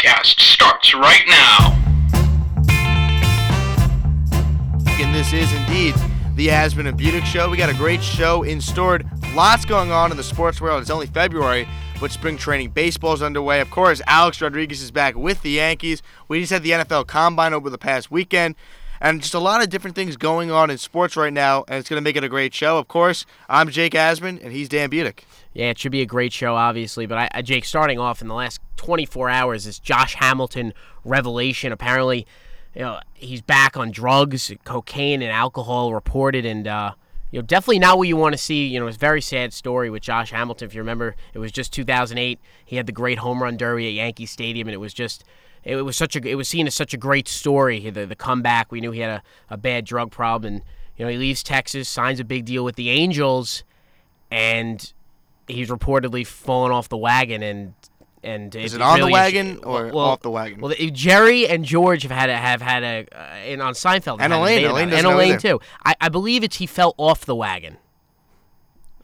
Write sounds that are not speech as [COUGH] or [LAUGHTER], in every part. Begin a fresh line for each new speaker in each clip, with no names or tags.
podcast starts right now.
And this is indeed the Asman and Budick Show. We got a great show in store. Lots going on in the sports world. It's only February, but spring training baseball is underway. Of course, Alex Rodriguez is back with the Yankees. We just had the NFL Combine over the past weekend. And just a lot of different things going on in sports right now, and it's going to make it a great show. Of course, I'm Jake Asman, and he's Dan Budick.
Yeah, it should be a great show, obviously. But I, I, Jake, starting off in the last 24 hours, this Josh Hamilton revelation. Apparently, you know, he's back on drugs, cocaine, and alcohol reported, and uh, you know, definitely not what you want to see. You know, it's a very sad story with Josh Hamilton. If you remember, it was just 2008. He had the great home run derby at Yankee Stadium, and it was just it was such a it was seen as such a great story. The the comeback. We knew he had a, a bad drug problem, and you know he leaves Texas, signs a big deal with the Angels, and he's reportedly fallen off the wagon and. And
is it, it on really the wagon or well, off the wagon?
Well, Jerry and George have had a, have had a uh, in on Seinfeld
and Elaine, Elaine,
and Elaine too. I, I believe it's he fell off the wagon.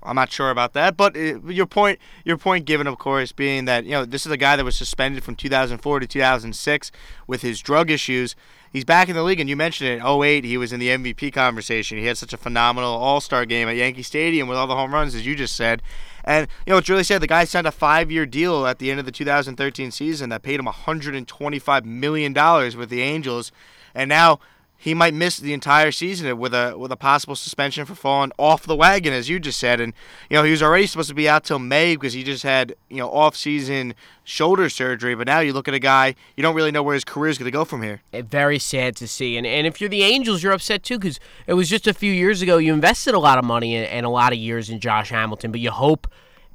I'm not sure about that, but uh, your point, your point given, of course, being that you know this is a guy that was suspended from 2004 to 2006 with his drug issues. He's back in the league, and you mentioned it. In 08, he was in the MVP conversation. He had such a phenomenal All-Star game at Yankee Stadium with all the home runs, as you just said. And you know, it's really sad. The guy signed a five-year deal at the end of the 2013 season that paid him 125 million dollars with the Angels, and now he might miss the entire season with a with a possible suspension for falling off the wagon, as you just said. And you know he was already supposed to be out till May because he just had you know off season shoulder surgery. But now you look at a guy, you don't really know where his career is going to go from here.
Eh, very sad to see. And and if you're the Angels, you're upset too because it was just a few years ago you invested a lot of money and a lot of years in Josh Hamilton, but you hope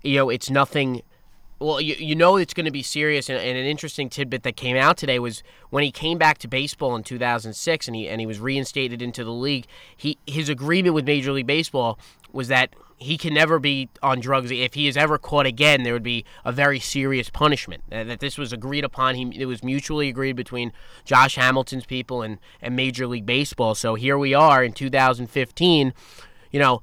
you know it's nothing well, you, you know it's going to be serious. And, and, an interesting tidbit that came out today was when he came back to baseball in 2006 and he and he was reinstated into the league. He his agreement with Major League Baseball was that he can never be on drugs. If he is ever caught again, there would be a very serious punishment. That this was agreed upon. He it was mutually agreed between Josh Hamilton's people and and Major League Baseball. So here we are in 2015. You know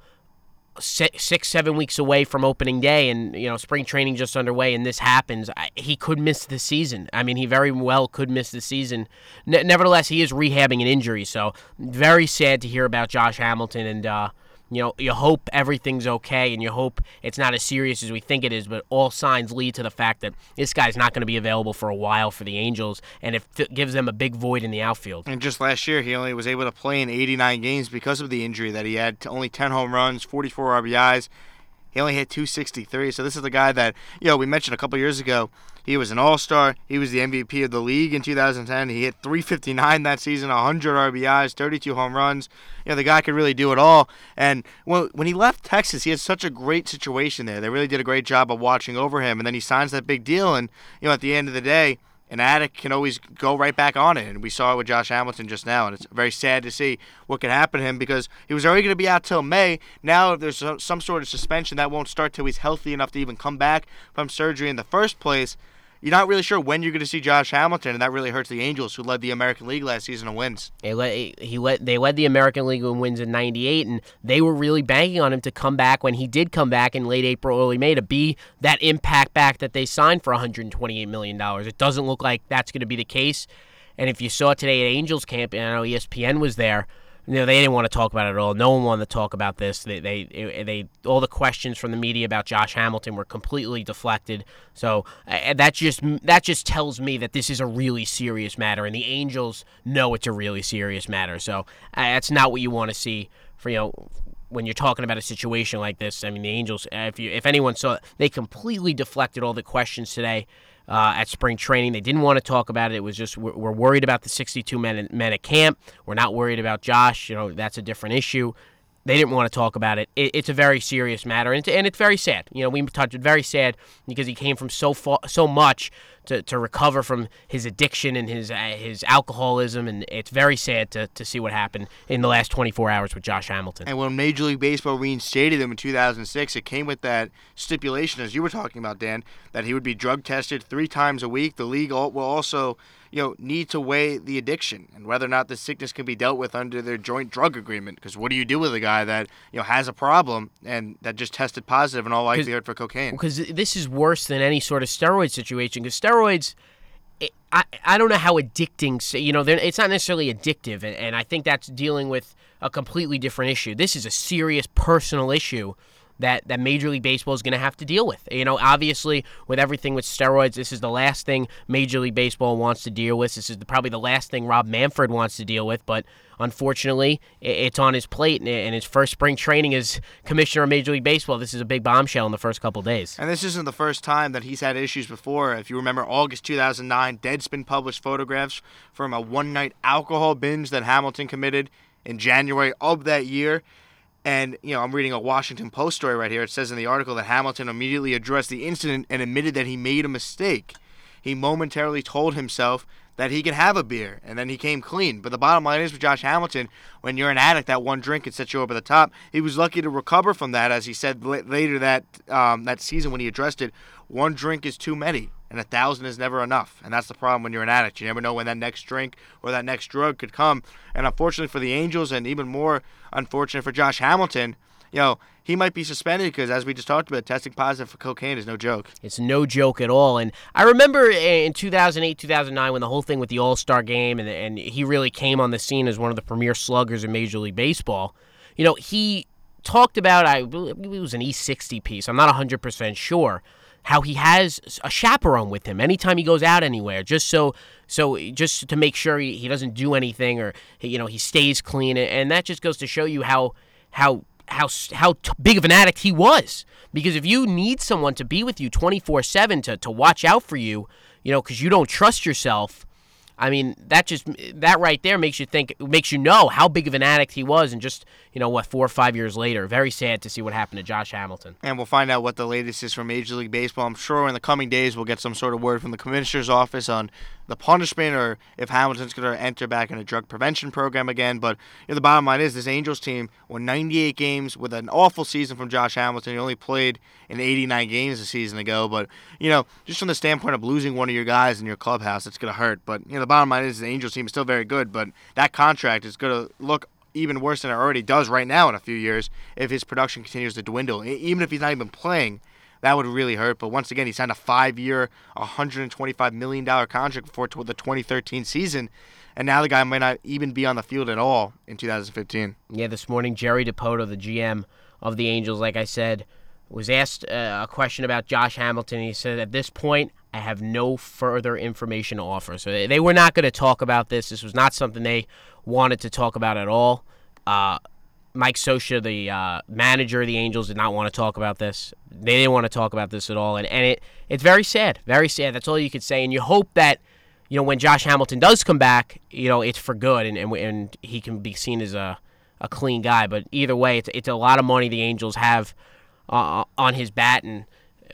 six, seven weeks away from opening day, and you know spring training just underway, and this happens, I, he could miss the season. I mean, he very well could miss the season. nevertheless, he is rehabbing an injury, so very sad to hear about Josh Hamilton, and uh, you know, you hope everything's okay and you hope it's not as serious as we think it is, but all signs lead to the fact that this guy's not going to be available for a while for the Angels, and it gives them a big void in the outfield.
And just last year, he only was able to play in 89 games because of the injury that he had. Only 10 home runs, 44 RBIs. He only hit 263. So this is the guy that, you know, we mentioned a couple years ago. He was an All Star. He was the MVP of the league in 2010. He hit 359 that season, 100 RBIs, 32 home runs. You know, the guy could really do it all. And when he left Texas, he had such a great situation there. They really did a great job of watching over him. And then he signs that big deal. And, you know, at the end of the day, an addict can always go right back on it. And we saw it with Josh Hamilton just now. And it's very sad to see what could happen to him because he was already going to be out till May. Now, if there's some sort of suspension, that won't start till he's healthy enough to even come back from surgery in the first place you're not really sure when you're going to see Josh Hamilton, and that really hurts the Angels, who led the American League last season in wins.
He led, he led, they led the American League in wins in '98, and they were really banking on him to come back when he did come back in late April, early May to be that impact back that they signed for 128 million dollars. It doesn't look like that's going to be the case. And if you saw today at Angels camp, and I know ESPN was there you know, they didn't want to talk about it at all. No one wanted to talk about this. They, they, they, all the questions from the media about Josh Hamilton were completely deflected. So uh, that just that just tells me that this is a really serious matter, and the Angels know it's a really serious matter. So uh, that's not what you want to see for you know when you're talking about a situation like this. I mean, the Angels, if you if anyone saw, they completely deflected all the questions today uh, at spring training. They didn't want to talk about it. It was just we're, we're worried about the 62 men, men at camp. We're not worried about Josh. You know that's a different issue. They didn't want to talk about it. it it's a very serious matter, and it's, and it's very sad. You know, we touched it very sad because he came from so far, so much to, to recover from his addiction and his uh, his alcoholism, and it's very sad to, to see what happened in the last 24 hours with Josh Hamilton.
And when Major League Baseball reinstated him in 2006, it came with that stipulation, as you were talking about, Dan, that he would be drug tested three times a week. The league will also you know, need to weigh the addiction and whether or not the sickness can be dealt with under their joint drug agreement. Because what do you do with a guy that you know has a problem and that just tested positive in all likelihood for cocaine?
Because this is worse than any sort of steroid situation. Because steroids it, I I don't know how addicting. You know, it's not necessarily addictive, and, and I think that's dealing with a completely different issue. This is a serious personal issue that, that Major League Baseball is going to have to deal with. You know, obviously, with everything with steroids, this is the last thing Major League Baseball wants to deal with. This is the, probably the last thing Rob Manfred wants to deal with, but unfortunately, it's on his plate, and his first spring training as commissioner of Major League Baseball. This is a big bombshell in the first couple days.
And this isn't the first time that he's had issues before. If you remember, August 2009, Deadspin published photographs from a one night alcohol binge that Hamilton committed in January of that year. And, you know, I'm reading a Washington Post story right here. It says in the article that Hamilton immediately addressed the incident and admitted that he made a mistake. He momentarily told himself that he could have a beer, and then he came clean. But the bottom line is with Josh Hamilton, when you're an addict, that one drink can set you over the top. He was lucky to recover from that, as he said later that um, that season when he addressed it. One drink is too many and a thousand is never enough. And that's the problem when you're an addict. You never know when that next drink or that next drug could come. And unfortunately for the Angels, and even more unfortunate for Josh Hamilton, you know, he might be suspended because, as we just talked about, testing positive for cocaine is no joke.
It's no joke at all. And I remember in 2008, 2009, when the whole thing with the All Star game and, and he really came on the scene as one of the premier sluggers in Major League Baseball, you know, he talked about, I believe it was an E60 piece, I'm not 100% sure, how he has a chaperone with him anytime he goes out anywhere, just so so just to make sure he, he doesn't do anything or you know he stays clean, and that just goes to show you how how how how big of an addict he was. Because if you need someone to be with you 24/7 to to watch out for you, you know, because you don't trust yourself, I mean, that just that right there makes you think, makes you know how big of an addict he was, and just you know what, four or five years later, very sad to see what happened to Josh Hamilton.
And we'll find out what the latest is from Major League Baseball. I'm sure in the coming days we'll get some sort of word from the commissioner's office on the punishment or if Hamilton's going to enter back in a drug prevention program again. But you know, the bottom line is this Angels team won 98 games with an awful season from Josh Hamilton. He only played in 89 games a season ago. But, you know, just from the standpoint of losing one of your guys in your clubhouse, it's going to hurt. But, you know, the bottom line is the Angels team is still very good. But that contract is going to look even worse than it already does right now in a few years if his production continues to dwindle. Even if he's not even playing, that would really hurt. But once again, he signed a five-year, $125 million contract for the 2013 season, and now the guy might not even be on the field at all in 2015.
Yeah, this morning, Jerry Dipoto, the GM of the Angels, like I said, was asked uh, a question about Josh Hamilton. He said, at this point, I have no further information to offer. So they were not going to talk about this. This was not something they wanted to talk about at all. Uh, Mike Scioscia, the uh, manager of the Angels, did not want to talk about this. They didn't want to talk about this at all, and and it it's very sad, very sad. That's all you could say. And you hope that you know when Josh Hamilton does come back, you know it's for good, and and, and he can be seen as a a clean guy. But either way, it's it's a lot of money the Angels have uh, on his bat and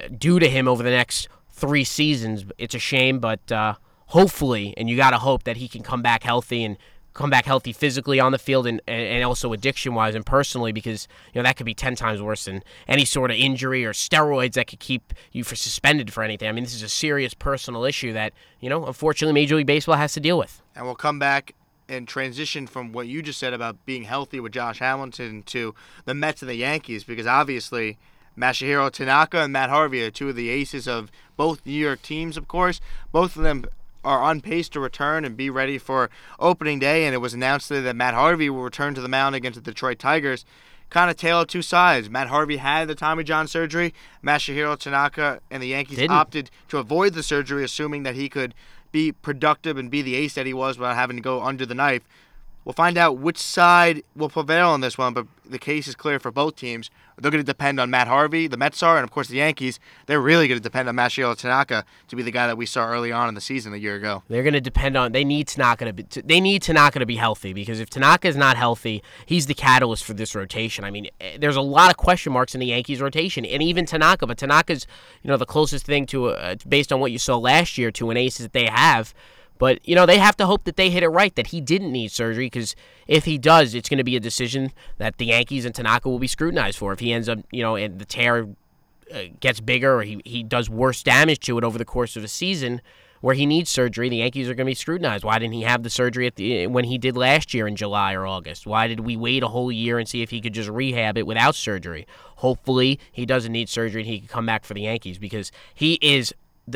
uh, due to him over the next three seasons. It's a shame, but uh, hopefully, and you got to hope that he can come back healthy and come back healthy physically on the field and, and also addiction wise and personally because you know that could be 10 times worse than any sort of injury or steroids that could keep you for suspended for anything. I mean, this is a serious personal issue that, you know, unfortunately Major League Baseball has to deal with.
And we'll come back and transition from what you just said about being healthy with Josh Hamilton to the Mets and the Yankees because obviously Masahiro Tanaka and Matt Harvey are two of the aces of both New York teams, of course. Both of them are on pace to return and be ready for opening day. And it was announced today that Matt Harvey will return to the mound against the Detroit Tigers. Kind of tale of two sides. Matt Harvey had the Tommy John surgery. Masahiro Tanaka and the Yankees
Didn't.
opted to avoid the surgery, assuming that he could be productive and be the ace that he was without having to go under the knife. We'll find out which side will prevail on this one, but the case is clear for both teams. They're going to depend on Matt Harvey, the Mets are, and of course the Yankees. They're really going to depend on Masahiro Tanaka to be the guy that we saw early on in the season a year ago.
They're going to depend on. They need Tanaka to be. They need Tanaka to be healthy because if Tanaka is not healthy, he's the catalyst for this rotation. I mean, eh, there's a lot of question marks in the Yankees rotation, and even Tanaka. But Tanaka's, you know, the closest thing to, uh, based on what you saw last year, to an ace that they have. But, you know, they have to hope that they hit it right, that he didn't need surgery, because if he does, it's going to be a decision that the Yankees and Tanaka will be scrutinized for. If he ends up, you know, and the tear uh, gets bigger or he, he does worse damage to it over the course of a season where he needs surgery, the Yankees are going to be scrutinized. Why didn't he have the surgery at the when he did last year in July or August? Why did we wait a whole year and see if he could just rehab it without surgery? Hopefully, he doesn't need surgery and he can come back for the Yankees because he is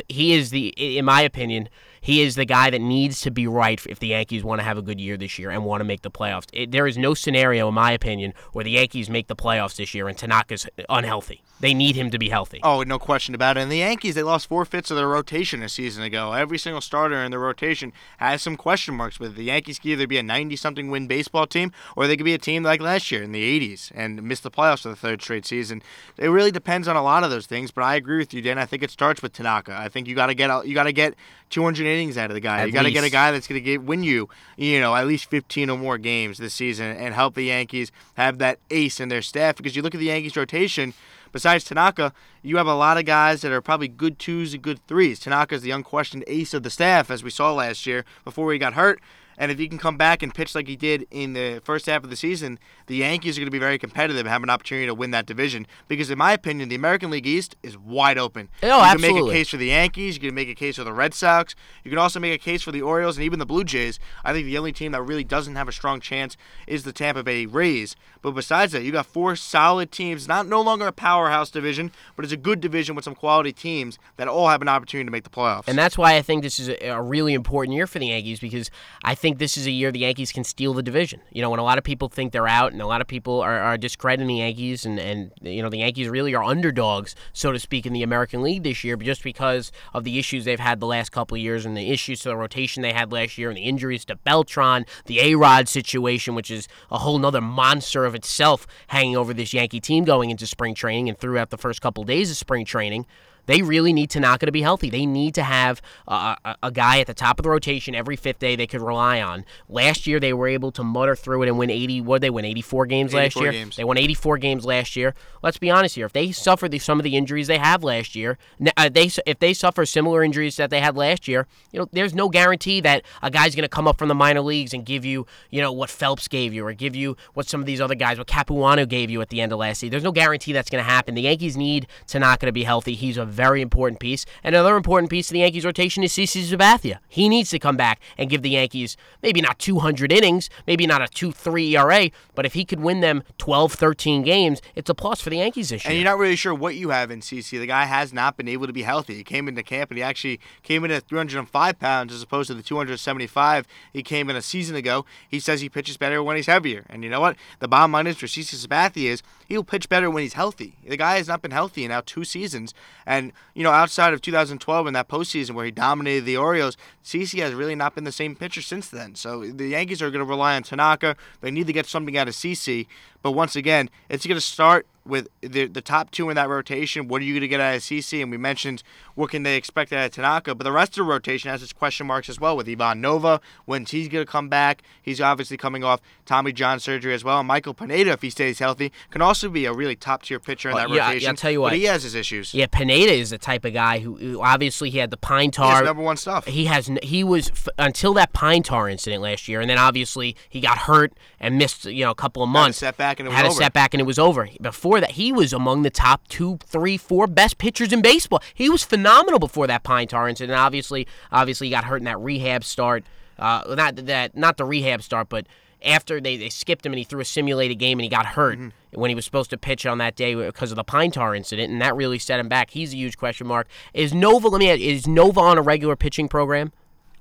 he is the in my opinion he is the guy that needs to be right if the Yankees want to have a good year this year and want to make the playoffs. It, there is no scenario, in my opinion, where the Yankees make the playoffs this year and Tanaka's unhealthy. They need him to be healthy.
Oh, no question about it. And the Yankees, they lost four fifths of their rotation a season ago. Every single starter in their rotation has some question marks with it. The Yankees could either be a 90 something win baseball team or they could be a team like last year in the 80s and miss the playoffs for the third straight season. It really depends on a lot of those things, but I agree with you, Dan. I think it starts with Tanaka. I think you got to get you got to get 200 innings out of the guy.
At
you got to get a guy that's going to win you, you know, at least 15 or more games this season and help the Yankees have that ace in their staff because you look at the Yankees rotation Besides Tanaka, you have a lot of guys that are probably good twos and good threes. Tanaka's the unquestioned ace of the staff, as we saw last year before he got hurt. And if he can come back and pitch like he did in the first half of the season, the Yankees are going to be very competitive and have an opportunity to win that division. Because in my opinion, the American League East is wide open.
Oh,
you can
absolutely.
make a case for the Yankees. You can make a case for the Red Sox. You can also make a case for the Orioles and even the Blue Jays. I think the only team that really doesn't have a strong chance is the Tampa Bay Rays. But besides that, you got four solid teams. Not no longer a powerhouse division, but it's a good division with some quality teams that all have an opportunity to make the playoffs.
And that's why I think this is a, a really important year for the Yankees because I think this is a year the Yankees can steal the division. You know, when a lot of people think they're out and a lot of people are, are discrediting the Yankees and, and, you know, the Yankees really are underdogs, so to speak, in the American League this year just because of the issues they've had the last couple of years and the issues to the rotation they had last year and the injuries to Beltran, the A-Rod situation, which is a whole nother monster of itself hanging over this Yankee team going into spring training and throughout the first couple days of spring training. They really need Tanaka to be healthy. They need to have a, a, a guy at the top of the rotation every fifth day they could rely on. Last year, they were able to mutter through it and win 80. What did they win? 84 games last year.
games.
They won 84 games last year. Let's be honest here. If they suffer the, some of the injuries they have last year, uh, they if they suffer similar injuries that they had last year, you know, there's no guarantee that a guy's going to come up from the minor leagues and give you, you know, what Phelps gave you or give you what some of these other guys, what Capuano gave you at the end of last season. There's no guarantee that's going to happen. The Yankees need Tanaka to be healthy. He's a very important piece. And another important piece of the Yankees rotation is CC Sabathia. He needs to come back and give the Yankees maybe not 200 innings, maybe not a 2-3 ERA, but if he could win them 12, 13 games, it's a plus for the Yankees this year.
And you're not really sure what you have in CC. The guy has not been able to be healthy. He came into camp and he actually came in at 305 pounds as opposed to the 275 he came in a season ago. He says he pitches better when he's heavier. And you know what? The bottom line is for CC Sabathia is he'll pitch better when he's healthy. The guy has not been healthy in now two seasons. And, you know, outside of 2012 in that postseason where he dominated the Orioles, CC has really not been the same pitcher since then. So the Yankees are going to rely on Tanaka. They need to get something out of CC. But once again, it's going to start with the, the top two in that rotation. What are you going to get out of CC? And we mentioned what can they expect out of Tanaka. But the rest of the rotation has its question marks as well with Ivan Nova. When's he's going to come back? He's obviously coming off Tommy John surgery as well. And Michael Pineda, if he stays healthy, can also be a really top tier pitcher in that
yeah, yeah,
rotation.
I'll tell you
But
what.
he has his issues.
yeah, Pineda is the type of guy who, who obviously he had the pine tar.
number one stuff.
He has he was f- until that pine tar incident last year, and then obviously he got hurt and missed you know a couple of months.
setback and it
had a
over.
setback and it was over. Before that, he was among the top two, three, four best pitchers in baseball. He was phenomenal before that pine tar incident. Obviously, obviously he got hurt in that rehab start. Uh, not that not the rehab start, but after they, they skipped him and he threw a simulated game and he got hurt
Mm-hmm.
when he was supposed to pitch on that day because of the pine tar incident, and that really set him back. He's a huge question mark. Is Nova? Let me ask, is Nova on a regular pitching program?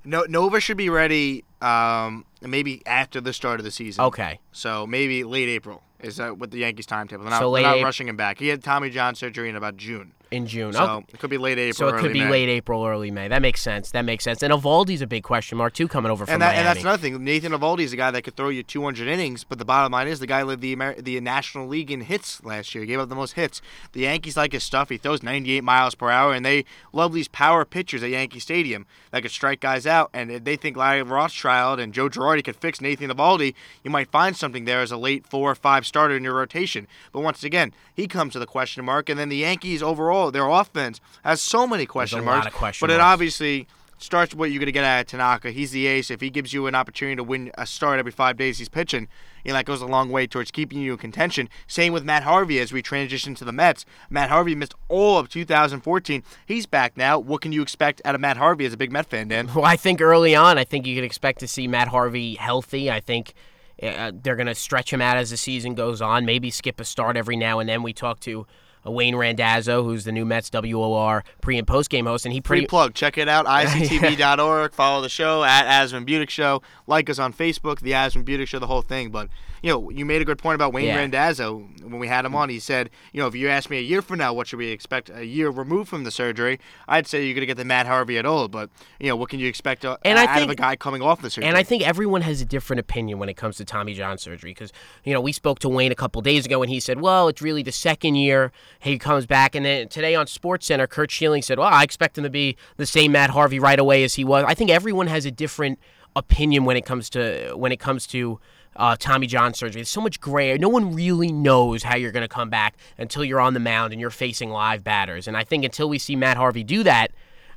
No, Nova should be ready um, maybe after the start of the season.
Okay.
So maybe late April is that what the Yankees timetable. They're not,
So
they're not rushing him back. He had Tommy John surgery in about June.
In June.
So
okay.
it could be late April.
So it could be
May.
late April, early May. That makes sense. That makes sense. And Eovaldi's a big question mark too, coming over from
And, that,
Miami.
and that's another thing. Nathan Eovaldi is a guy that could throw you 200 innings, but the bottom line is the guy led the Amer- the National League in hits last year. He gave up the most hits. The Yankees like his stuff. He throws 98 miles per hour, and they love these power pitchers at Yankee Stadium that could strike guys out. And they think Larry Rothschild and Joe Girardi could fix Nathan Eovaldi, you might find something there as a late four or five starter in your rotation. But once again, he comes to the question mark, and then the Yankees overall, their offense has so many question marks.
of question
but it obviously starts with what you're going to get out of Tanaka. He's the ace. If he gives you an opportunity to win a start every five days he's pitching, you know, that goes a long way towards keeping you in contention. Same with Matt Harvey as we transition to the Mets. Matt Harvey missed all of 2014. He's back now. What can you expect out of Matt Harvey as a big Met fan, Dan?
Well, I think early on, I think you could expect to see Matt Harvey healthy. I think uh, they're going to stretch him out as the season goes on. Maybe skip a start every now and then. We talked to Wayne Randazzo, who's the new Mets WOR pre and post game host, and he
Free
pretty
plug. Check it out. [LAUGHS] ICTV.org. Follow the show at Asman Budick Show. Like us on Facebook, the Asman Budick Show, the whole thing. But you know, you made a good point about Wayne
Yeah.
Randazzo when we had him on. He said, you know, if you ask me a year from now, what should we expect a year removed from the surgery? I'd say you're gonna get the Matt Harvey at all. But you know, what can you expect uh,
And I
out of a guy coming off the surgery?
And I think everyone has a different opinion when it comes to Tommy John surgery because, you know, we spoke to Wayne a couple days ago and he said, well, it's really the second year he comes back. And then today on Sports Center, Curt Schilling said, well, I expect him to be the same Matt Harvey right away as he was. I think everyone has a different opinion when it comes to when it comes to uh, Tommy John surgery. There's so much gray. No one really knows how you're going to come back until you're on the mound and you're facing live batters. And I think until we see Matt Harvey do that,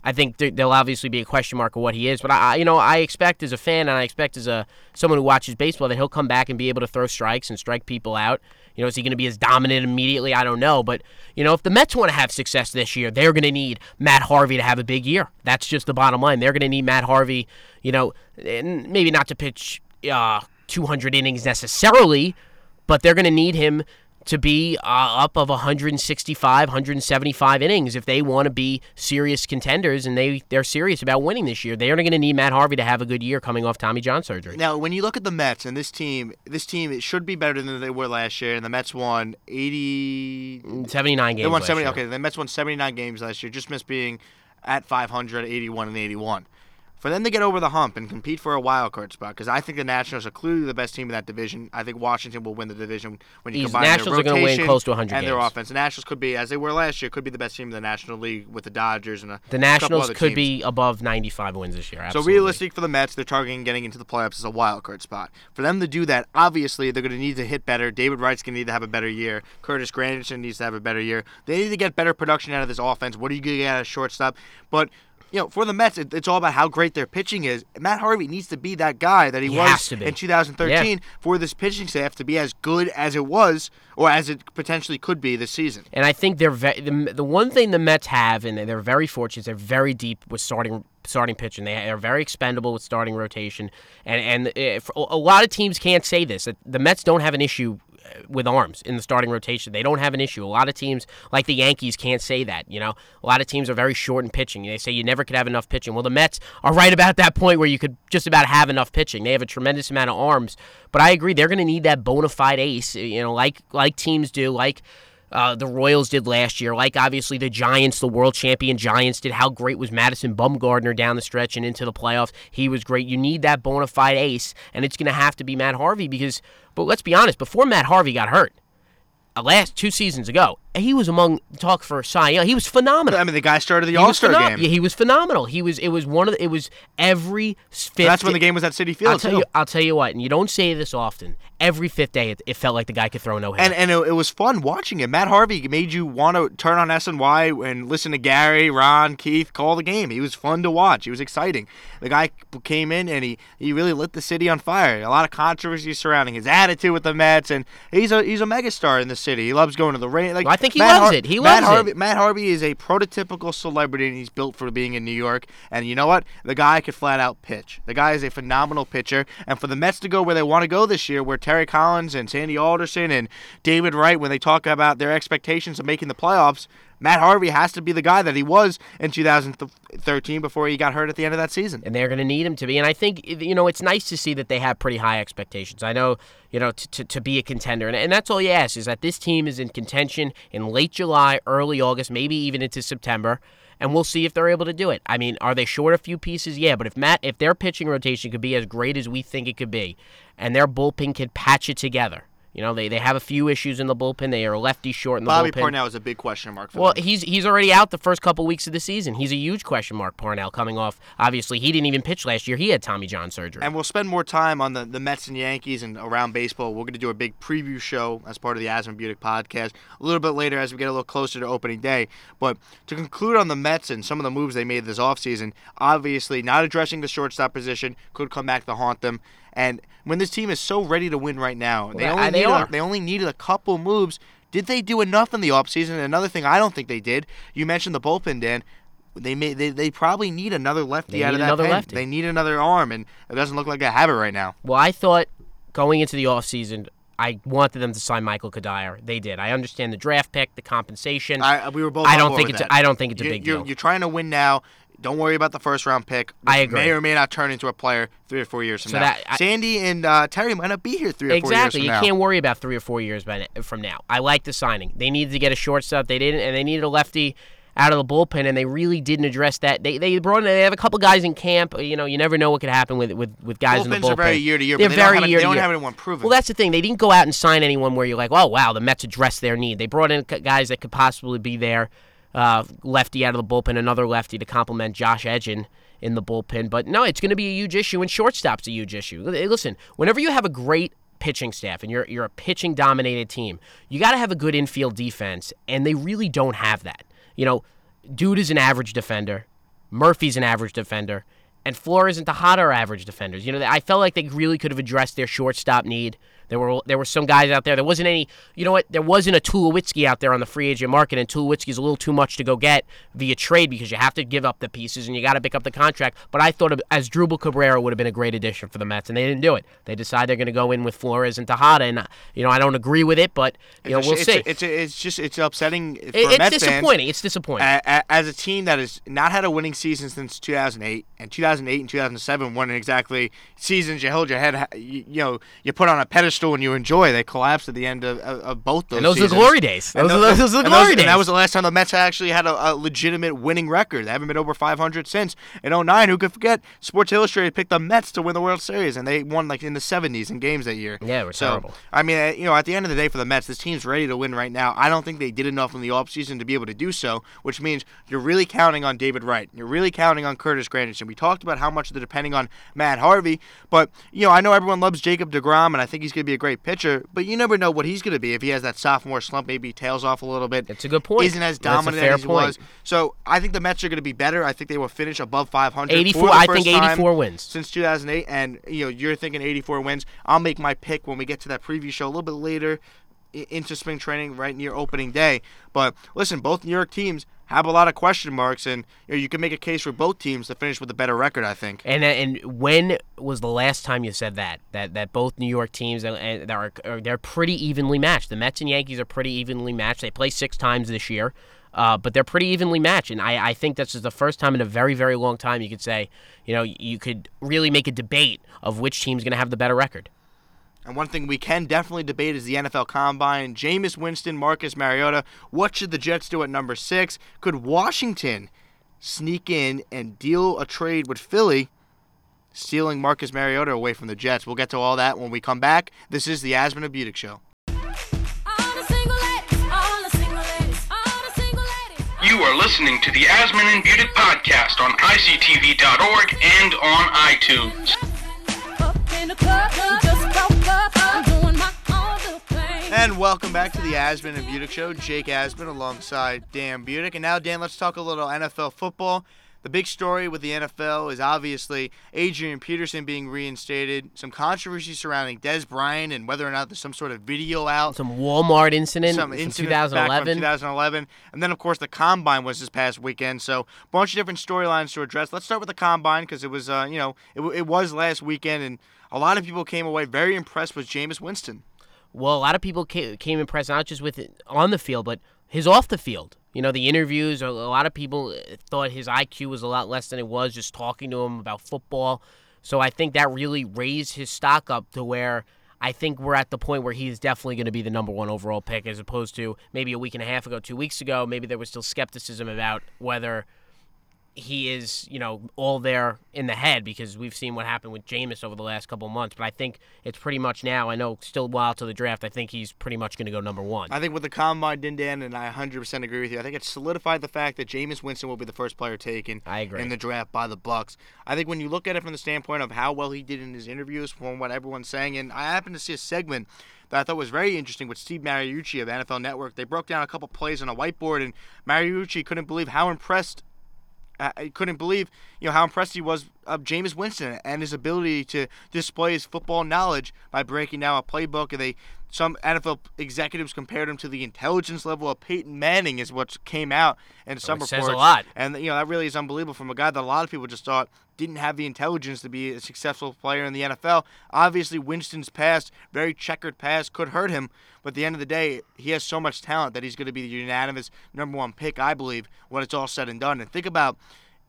I think there, there'll obviously be a question mark of what he is, but I, I- you know, I expect as a fan and I expect as a someone who watches baseball that he'll come back and be able to throw strikes and strike people out. You know, is he going to be as dominant immediately? I don't know, but you know, if the Mets want to have success this year, they're going to need Matt Harvey to have a big year. That's just the bottom line. They're going to need Matt Harvey, you know, and maybe not to pitch uh, 200 innings necessarily, but they're going to need him to be uh, up of 165, 175 innings if they want to be serious contenders and they they're serious about winning this year. They're going to need Matt Harvey to have a good year coming off Tommy John surgery.
Now, when you look at the Mets and this team, this team it should be better than they were last year. And the Mets won 80.
79 games.
They won
last
70.
year.
Okay, the Mets won 79 games last year. Just missed being at 500, 81, and 81. For them to get over the hump and compete for a wild card spot, because I think the Nationals are clearly the best team in that division. I think Washington will win the division when you
These
combine
Nationals
their
are win
rotation
close to 100
and their
games.
offense. The Nationals could be, as they were last year, could be the best team in the National League with the Dodgers and a
The
couple
Nationals
other
could
teams.
be above 95 wins this year.
So
Absolutely.
realistic for the Mets, they're targeting getting into the playoffs as a wild card spot. For them to do that, obviously they're going to need to hit better. David Wright's going to need to have a better year. Curtis Granderson needs to have a better year. They need to get better production out of this offense. What are you going to get out of shortstop? But you know, for the Mets, it, it's all about how great their pitching is. Matt Harvey needs to be that guy that he,
He
was
has to be.
in 2013 for this pitching staff to be as good as it was, or as it potentially could be this season.
And I think they're ve- the, the one thing the Mets have, and they're very fortunate. They're very deep with starting starting pitching. They are very expendable with starting rotation, and and uh, for- a lot of teams can't say this. that The Mets don't have an issue with arms in the starting rotation. They don't have an issue. A lot of teams, like the Yankees, can't say that. You know, a lot of teams are very short in pitching. They say you never could have enough pitching. Well, the Mets are right about that point where you could just about have enough pitching. They have a tremendous amount of arms, but I agree they're going to need that bona fide ace. You know, like like teams do, like uh, the Royals did last year, like obviously the Giants, the world champion Giants did. How great was Madison Bumgarner down the stretch and into the playoffs? He was great. You need that bona fide ace, and it's going to have to be Matt Harvey because, but let's be honest, before Matt Harvey got hurt, last two seasons ago, he was among talk for Cy Young. He was phenomenal.
I mean, the guy started the All Star
phenom-
game.
Yeah, he was phenomenal. He was. It was one of. The, it was every fifth.
That's when the game was at Citi Field
I'll tell
too.
you. I'll tell you what. And you don't say this often. Every fifth day, it, it felt like the guy could throw no hitter.
And and it, it was fun watching it. Matt Harvey made you want to turn on SNY and listen to Gary, Ron, Keith call the game. He was fun to watch. He was exciting. The guy came in and he, he really lit the city on fire. A lot of controversy surrounding his attitude with the Mets, and he's a he's a megastar in the city. He loves going to the rain. Like
I think he
Matt
loves it. He
Matt
loves it.
Matt Harvey is a prototypical celebrity, and he's built for being in New York. And you know what? The guy could flat out pitch. The guy is a phenomenal pitcher. And for the Mets to go where they want to go this year, where Terry Collins and Sandy Alderson and David Wright, when they talk about their expectations of making the playoffs, Matt Harvey has to be the guy that he was in 2013 before he got hurt at the end of that season.
and they're going to need him to be. And I think you know it's nice to see that they have pretty high expectations. I know you know to, to, to be a contender, and, and that's all you ask is that this team is in contention in late July, early August, maybe even into September. And we'll see if they're able to do it. I mean, are they short a few pieces? Yeah, but if Matt, if their pitching rotation could be as great as we think it could be, and their bullpen could patch it together, you know, they, they have a few issues in the bullpen. They are lefty short in the
Bobby
bullpen.
Bobby Parnell is a big question mark for
Well,
them.
he's he's already out the first couple weeks of the season. He's a huge question mark. Parnell coming off. Obviously, he didn't even pitch last year. He had Tommy John surgery.
And we'll spend more time on the, the Mets and Yankees and around baseball. We're going to do a big preview show as part of the Asman Budick podcast a little bit later as we get a little closer to opening day. But to conclude on the Mets and some of the moves they made this offseason, obviously not addressing the shortstop position could come back to haunt them. And when this team is so ready to win right now, they
Well,
only,
they
needed. A, they only needed a couple moves. Did they do enough in the offseason? Another thing I don't think they did, you mentioned the bullpen, Dan. They may they, they probably need another lefty
They
out
need
of that
another
pen.
lefty.
They need another arm, and it doesn't look like they have it right now.
well, I thought going into the offseason, I wanted them to sign Michael Cuddyer. They did. I understand the draft pick, the compensation.
I, we were both.
I don't think it's. A. I don't think it's a
You're-
big
you're,
deal.
You're trying to win now. Don't worry about the first round pick.
I agree.
May or may not turn into a player three or four years from
So
now.
that- I-
Sandy and uh, Terry might not be here three or
Exactly.
four years from
You
now.
can't worry about three or four years from now. I like the signing. They needed to get a shortstop. They didn't, and they needed a lefty out of the bullpen, and they really didn't address that. They they brought in, they have a couple guys in camp. You know, you never know what could happen with with, with guys in the
Bullpens
bullpen.
are very year to year,
They're
but they don't
very year
they don't
year.
have anyone proven.
Well, that's the thing. They didn't go out and sign anyone where you're like, oh wow, the Mets addressed their need. They brought in guys that could possibly be there. Uh, lefty out of the bullpen, another lefty to complement Josh Edgin in the bullpen. But no, it's going to be a huge issue, and shortstop's a huge issue. Listen, whenever you have a great pitching staff and you're you're a pitching dominated team, you got to have a good infield defense, and they really don't have that. You know, Duda is an average defender, Murphy's an average defender, and Flores and Tejada are average defenders. You know, I felt like they really could have addressed their shortstop need. There were there were some guys out there. There wasn't any. You know what? There wasn't a Tulowitzki out there on the free agent market, and Tulowitzki's a little too much to go get via trade because you have to give up the pieces and you got to pick up the contract. But I thought Asdrubal Cabrera would have been a great addition for the Mets, and they didn't do it. They decided they're going to go in with Flores and Tejada, and you know I don't agree with it, but you know
It's a-
we'll
it's
see.
a- It's, a- it's just it's upsetting for
It- it's
Mets fans.
disappointing. It's disappointing.
As a team that has not had a winning season since 2008, and 2008 and 2007 weren't exactly seasons you held your head, you, you know, you put on a pedestal and you enjoy. They collapsed at the end of, of, of both those.
and those are glory days. Those, are,
tho-
those are the glory
and
days.
that was the last time the Mets actually had a, a legitimate winning record. They haven't been over 500 since. In 09, who could forget? Sports Illustrated picked the Mets to win the World Series, and they won like in the 70s in games that year.
Yeah, it was
so,
terrible.
I mean, uh, you know, at the end of the day for the Mets, this team's ready to win right now. I don't think they did enough in the offseason to be able to do so, which means you're really counting on David Wright. You're really counting on Curtis Granderson. We talked about how much they're depending on Matt Harvey, but, you know, I know everyone loves Jacob DeGrom, and I think he's going to be a great pitcher, but you never know what he's going to be if he has that sophomore slump, maybe he tails off a little bit.
It's a good point.
Isn't as
That's
dominant as he
point.
was. So I think the Mets are going to be better. I think they will finish above 500.
84
for the
I think 84 wins.
since 2008, and you know you're thinking 84 wins. I'll make my pick when we get to that preview show a little bit later into spring training, right near opening day. But listen, both New York teams have a lot of question marks, and you, know, you can make a case for both teams to finish with a better record. I think.
And and when was the last time you said that that that both New York teams and that are, are they're pretty evenly matched. The Mets and Yankees are pretty evenly matched. They play six times this year, uh, but they're pretty evenly matched. And I, I think this is the first time in a very very long time you could say, you know, you could really make a debate of which team's going to have the better record.
And one thing we can definitely debate is the NFL Combine. Jameis Winston, Marcus Mariota. What should the Jets do at number six? Could Washington sneak in and deal a trade with Philly, stealing Marcus Mariota away from the Jets? We'll get to all that when we come back. This is the Asman and Budick Show.
You are listening to the Asman and Budick podcast on ICTV.org and on iTunes.
And welcome back to the Asman and Budick Show. Jake Asman alongside Dan Budick. And now, Dan, let's talk a little NFL football. The big story with the NFL is obviously Adrian Peterson being reinstated, some controversy surrounding Dez Bryant and whether or not there's some sort of video out.
Some Walmart incident
some
from
incidents back from
2011.
2011, and then of course the combine was this past weekend. So a bunch of different storylines to address. Let's start with the combine because it was, uh, you know, it, it was last weekend, and a lot of people came away very impressed with Jameis Winston.
Well, a lot of people came, impressed not just with it on the field, but his off the field. You know, the interviews. A, a lot of people uh, thought his IQ was a lot less than it was just talking to him about football. So I think that really raised his stock up to where I think we're at the point where he's definitely going to be the number one overall pick, as opposed to maybe a week and a half ago, two weeks ago. Maybe there was still skepticism about whether he is, you know, all there in the head because we've seen what happened with Jameis over the last couple of months. But I think it's pretty much now. I know still a while to the draft. I think he's pretty much going to go number one.
I think with the combine, Din Dan, and I 100% agree with you. I think it solidified the fact that Jameis Winston will be the first player taken
I agree.
in the draft by the Bucs. I think when you look at it from the standpoint of how well he did in his interviews, from what everyone's saying, and I happened to see a segment that I thought was very interesting with Steve Mariucci of NFL Network. They broke down a couple plays on a whiteboard, and Mariucci couldn't believe how impressed I couldn't believe, you know how impressed he was of Jameis Winston and his ability to display his football knowledge by breaking down a playbook. And they some NFL executives compared him to the intelligence level of Peyton Manning, is what came out in oh, some
it
reports.
says a lot.
And you know that really is unbelievable from a guy that a lot of people just thought didn't have the intelligence to be a successful player in the NFL. Obviously, Winston's past, very checkered past, could hurt him. But at the end of the day, he has so much talent that he's going to be the unanimous number one pick, I believe, when it's all said and done. And think about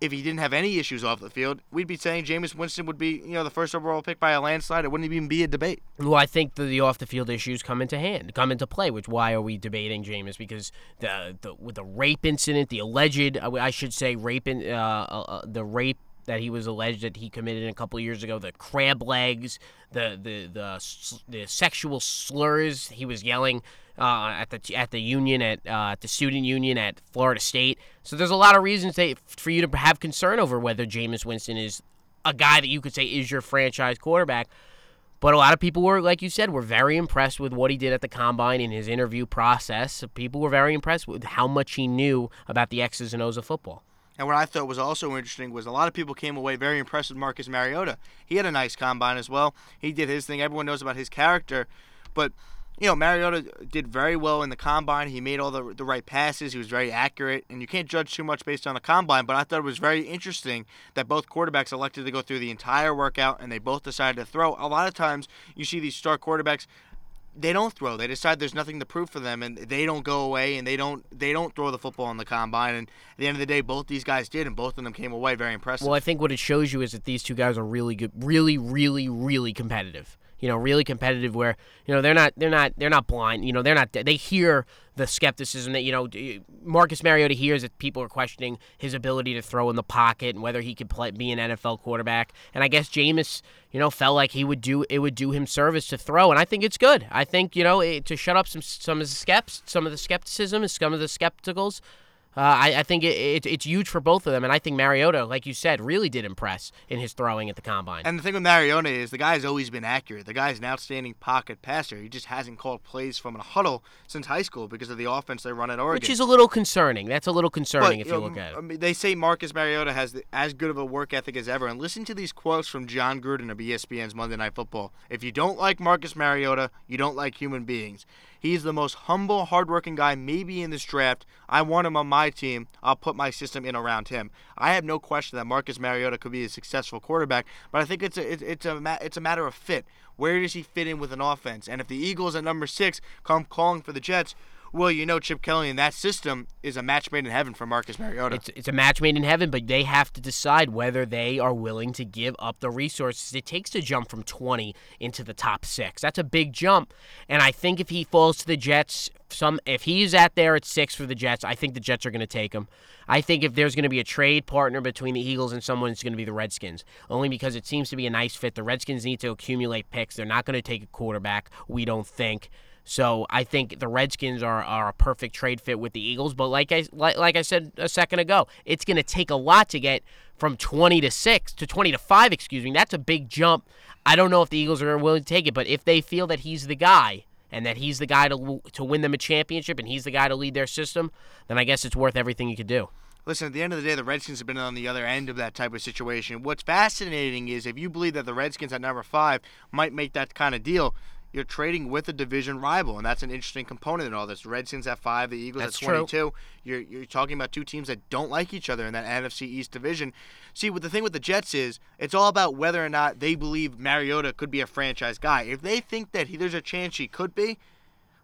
if he didn't have any issues off the field, we'd be saying Jameis Winston would be, you know, the first overall pick by a landslide. It wouldn't even be a debate.
Well, I think the, the off the field issues come into hand, come into play. Which why are we debating Jameis? Because the the with the rape incident, the alleged, I should say, rape, in, uh, uh, uh, the rape that he was alleged that he committed a couple years ago, the crab legs, the the the the sexual slurs he was yelling uh, at the at the union at uh, at the student union at Florida State. So there's a lot of reasons that, for you to have concern over whether Jameis Winston is a guy that you could say is your franchise quarterback. But a lot of people were, like you said, were very impressed with what he did at the combine in his interview process. People were very impressed with how much he knew about the X's and O's of football.
And what I thought was also interesting was a lot of people came away very impressed with Marcus Mariota. He had a nice combine as well. He did his thing. Everyone knows about his character, but you know Mariota did very well in the combine. He made all the the right passes. He was very accurate, and you can't judge too much based on the combine. But I thought it was very interesting that both quarterbacks elected to go through the entire workout, and they both decided to throw. A lot of times you see these star quarterbacks they don't throw. They decide there's nothing to prove for them, and they don't go away, and they don't they don't throw the football in the combine. And at the end of the day, both these guys did, and both of them came away very impressive.
Well, I think what it shows you is that these two guys are really good, really, really, really competitive. You know, really competitive. Where you know they're not, they're not, they're not blind. You know, they're not. They hear the skepticism that you know Marcus Mariota hears that people are questioning his ability to throw in the pocket and whether he could play be an NFL quarterback. And I guess Jameis, you know, felt like he would do it would do him service to throw, and I think it's good. I think you know it, to shut up some some of the skeps, some of the skepticism, and some of the skepticals. Uh, I, I think it, it, it's huge for both of them, and I think Mariota, like you said, really did impress in his throwing at the combine.
And the thing with Mariota is the guy's always been accurate. The guy's an outstanding pocket passer. He just hasn't called plays from a huddle since high school because of the offense they run at Oregon.
which is a little concerning. That's a little concerning if you
know,
look at
I
it.
mean, they say Marcus Mariota has the, as good of a work ethic as ever. And listen to these quotes from Jon Gruden of ESPN's Monday Night Football. If you don't like Marcus Mariota, you don't like human beings. He's the most humble, hardworking guy maybe in this draft. I want him on my team. I'll put my system in around him. I have no question that Marcus Mariota could be a successful quarterback, but I think it's a it, it's a it's a matter of fit. Where does he fit in with an offense? And if the Eagles at number six come calling for the Jets, well, you know Chip Kelly and that system is a match made in heaven for Marcus Mariota.
It's, it's a match made in heaven, but they have to decide whether they are willing to give up the resources it takes to jump from 20 into the top six. That's a big jump, and I think if he falls to the Jets, some if he's at there at six for the Jets, I think the Jets are going to take him. I think if there's going to be a trade partner between the Eagles and someone, it's going to be the Redskins. Only because it seems to be a nice fit. The Redskins need to accumulate picks. They're not going to take a quarterback. We don't think. So I think the Redskins are, are a perfect trade fit with the Eagles. But like I like, like I said a second ago, it's going to take a lot to get from 20 to six to 20 to five. Excuse me. That's a big jump. I don't know if the Eagles are willing to take it, but if they feel that he's the guy and that he's the guy to to win them a championship and he's the guy to lead their system, then I guess it's worth everything you could do.
Listen, at the end of the day, the Redskins have been on the other end of that type of situation. What's fascinating is if you believe that the Redskins at number five might make that kind of deal, you're trading with a division rival, and that's an interesting component in all this. Redskins at five, the Eagles
That's
at 22. You're you're talking about two teams that don't like each other in that NFC East division. See, what the thing with the Jets is, it's all about whether or not they believe Mariota could be a franchise guy. If they think that he, there's a chance he could be,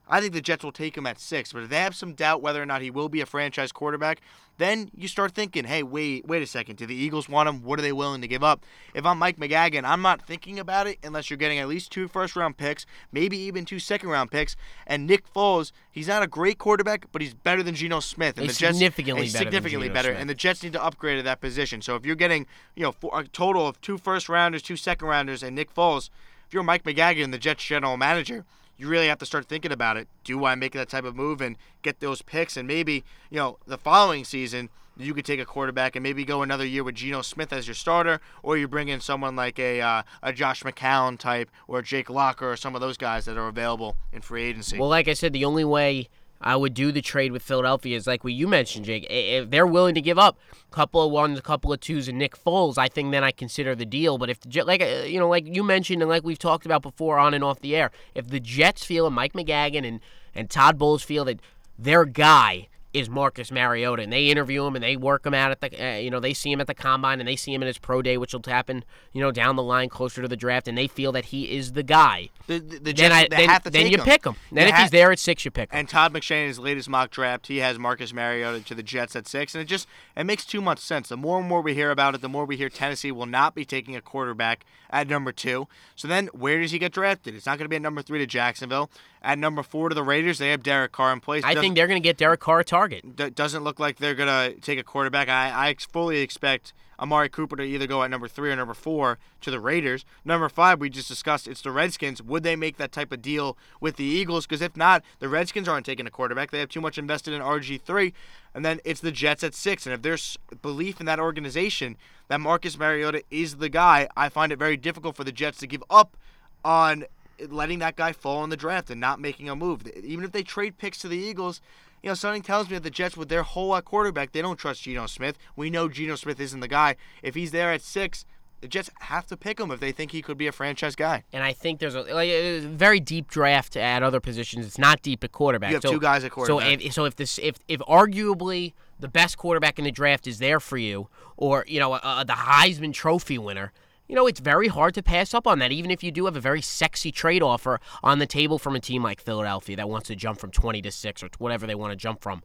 I think the Jets will take him at six. But if they have some doubt whether or not he will be a franchise quarterback, then you start thinking, hey, wait, wait a second. Do the Eagles want him? What are they willing to give up? If I'm Mike Maccagnan, I'm not thinking about it unless you're getting at least two first round picks, maybe even two second round picks. And Nick Foles, he's not a great quarterback, but he's better than Geno Smith. And
He's
the Jets
significantly better
significantly better.
Smith.
And the Jets need to upgrade at that position. So if you're getting, you know, four, a total of two first rounders, two second rounders, and Nick Foles, if you're Mike Maccagnan, the Jets general manager, you really have to start thinking about it. Do I make that type of move and get those picks? And maybe, you know, the following season, you could take a quarterback and maybe go another year with Geno Smith as your starter, or you bring in someone like a uh, a Josh McCown type or Jake Locker or some of those guys that are available in free agency.
Well, like I said, the only way I would do the trade with Philadelphia is like what you mentioned, Jake. If they're willing to give up a couple of ones, a couple of twos, and Nick Foles, I think then I consider the deal. But if the like uh, you know, like you mentioned, and like we've talked about before on and off the air, if the Jets feel and Mike Maccagnan and and Todd Bowles feel that their guy is Marcus Mariota, and they interview him and they work him out at the, uh, you know, they see him at the combine and they see him in his pro day, which will happen, you know, down the line closer to the draft, and they feel that he is the guy.
The, the, the
Then,
Jets,
I,
they
then,
have to
then you
him.
pick him. Then
They
if
ha-
he's there at six, you pick him.
And Todd McShay, in his latest mock draft, he has Marcus Mariota to the Jets at six, and it just it makes too much sense. The more and more we hear about it, the more we hear Tennessee will not be taking a quarterback at number two. So then, where does he get drafted? It's not going to be at number three to Jacksonville. At number four to the Raiders, they have Derek Carr in place.
I
Doesn't-
think they're going to get Derek Carr a target.
d- doesn't look like they're gonna take a quarterback. I, I fully expect Amari Cooper to either go at number three or number four to the Raiders. Number five, we just discussed, it's the Redskins. Would they make that type of deal with the Eagles? Because if not, the Redskins aren't taking a quarterback. They have too much invested in RG three, and then it's the Jets at six. And if there's belief in that organization that Marcus Mariota is the guy, I find it very difficult for the Jets to give up on letting that guy fall in the draft and not making a move. Even if they trade picks to the Eagles, you know, something tells me that the Jets, with their whole at quarterback, they don't trust Geno Smith. We know Geno Smith isn't the guy. If he's there at six, the Jets have to pick him if they think he could be a franchise guy.
And I think there's a, like, a very deep draft at other positions. It's not deep at quarterback.
You have
so,
two guys at
So
quarterback.
if, so if this if if arguably the best quarterback in the draft is there for you, or you know uh, the Heisman Trophy winner, you know it's very hard to pass up on that. Even if you do have a very sexy trade offer on the table from a team like Philadelphia that wants to jump from 20 to six or whatever they want to jump from,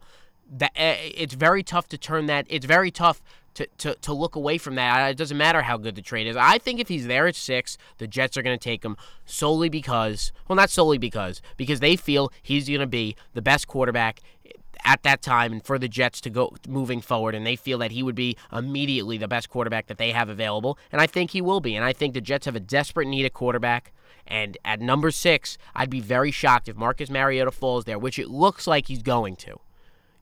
that uh, it's very tough to turn that. It's very tough. To, to, to look away from that. It doesn't matter how good the trade is. I think if he's there at six, the Jets are going to take him solely because, well, not solely because, because they feel he's going to be the best quarterback at that time and for the Jets to go moving forward and they feel that he would be immediately the best quarterback that they have available and I think he will be and I think the Jets have a desperate need at quarterback and at number 6 I'd be very shocked if Marcus Mariota falls there which it looks like he's going to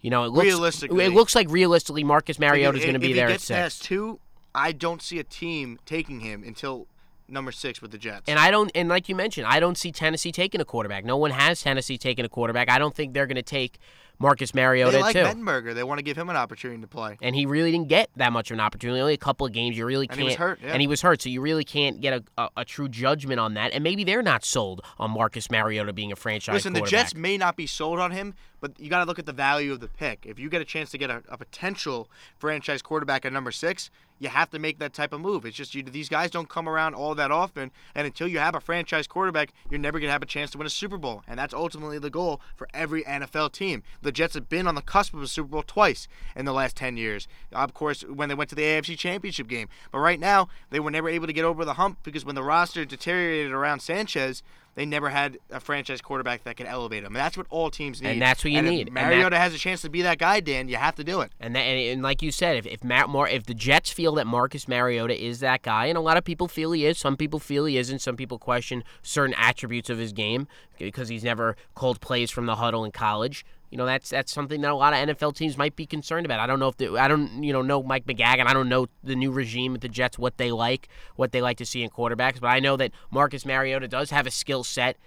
you know it looks
Realistically.
it looks like realistically Marcus Mariota is going to
if
be
he
there at
gets
6
past two, I don't see a team taking him until number six with the Jets.
And I don't, and like you mentioned, I don't see Tennessee taking a quarterback. No one has Tennessee taking a quarterback. I don't think they're going to take Marcus Mariota
they like
too.
Mettenberger. They want to give him an opportunity to play.
and he really didn't get that much of an opportunity. Only a couple of games. You really can't.
And he was hurt, yeah.
And he was hurt, so you really can't get a, a, a true judgment on that. And maybe they're not sold on Marcus Mariota being a franchise
Listen, the. Jets may not be sold on him, but you got to look at the value of the pick. If you get a chance to get a, a potential franchise quarterback at number six, you have to make that type of move. It's just you, these guys don't come around all that often, and until you have a franchise quarterback, you're never going to have a chance to win a Super Bowl, and that's ultimately the goal for every NFL team. The Jets have been on the cusp of a Super Bowl twice in the last 10 years. Of course, when they went to the AFC Championship game, but right now they were never able to get over the hump because when the roster deteriorated around Sanchez, they never had a franchise quarterback that could elevate them. And that's what all teams need.
And that's what you
if
need. And that-
Mariota has a chance to be that guy, Dan. You have to do it.
And, that, and, and like you said, if if Matt Mar- if the Jets feel that Marcus Mariota is that guy, and a lot of people feel he is, some people feel he isn't, some people question certain attributes of his game because he's never called plays from the huddle in college. You know, that's that's something that a lot of NFL teams might be concerned about. I don't know if the, I don't you know know Mike Maccagnan. I don't know the new regime at the Jets what they like, what they like to see in quarterbacks. But I know that Marcus Mariota does have a skill set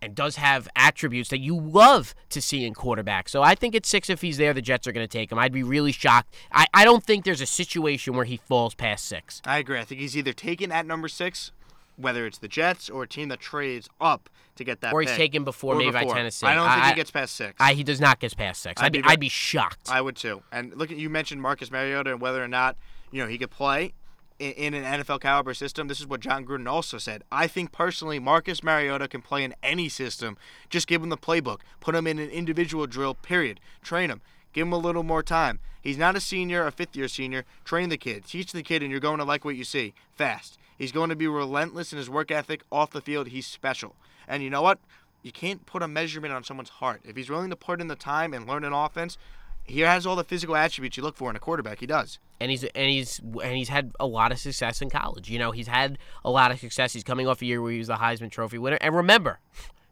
and does have attributes that you love to see in quarterbacks. So I think at six, if he's there, the Jets are going to take him. I'd be really shocked. I, I don't think there's a situation where he falls past six.
I agree. I think he's either taken at number six, whether it's the Jets or a team that trades up to get that
Or he's
pick.
taken before
Or
maybe by. Tennessee.
I don't think
I-
he gets past six.
I, he does not get past six.
I'd
I'd be, I'd be shocked.
I would too. And look at you mentioned Marcus Mariota and whether or not you know he could play in, in an NFL caliber system. This is what Jon Gruden also said. I think personally, Marcus Mariota can play in any system. Just give him the playbook. Put him in an individual drill. Period. Train him. Give him a little more time. He's not a senior, a fifth year senior. Train the kid. Teach the kid, and you're going to like what you see. Fast. He's going to be relentless in his work ethic off the field. He's special. And you know what? You can't put a measurement on someone's heart. If he's willing to put in the time and learn an offense, he has all the physical attributes you look for in a quarterback. He does.
and he's and he's and he's had a lot of success in college. You know, he's had a lot of success. He's coming off a year where he was the Heisman Trophy winner. And remember,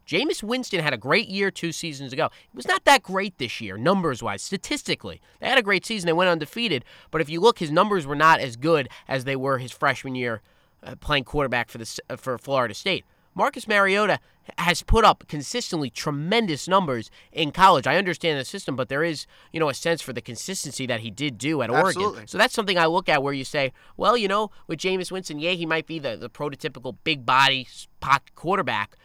Jameis Winston had a great year two seasons ago. It was not that great this year, numbers wise, statistically. They had a great season. They went undefeated. But if you look, his numbers were not as good as they were his freshman year uh, playing quarterback for the uh, for Florida State. Marcus Mariota has put up consistently tremendous numbers in college. I understand the system, but there is, you know, a sense for the consistency that he did do at
Absolutely.
Oregon. So that's something I look at where you say, well, you know, with Jameis Winston, yeah, he might be the, the prototypical big body pocket quarterback,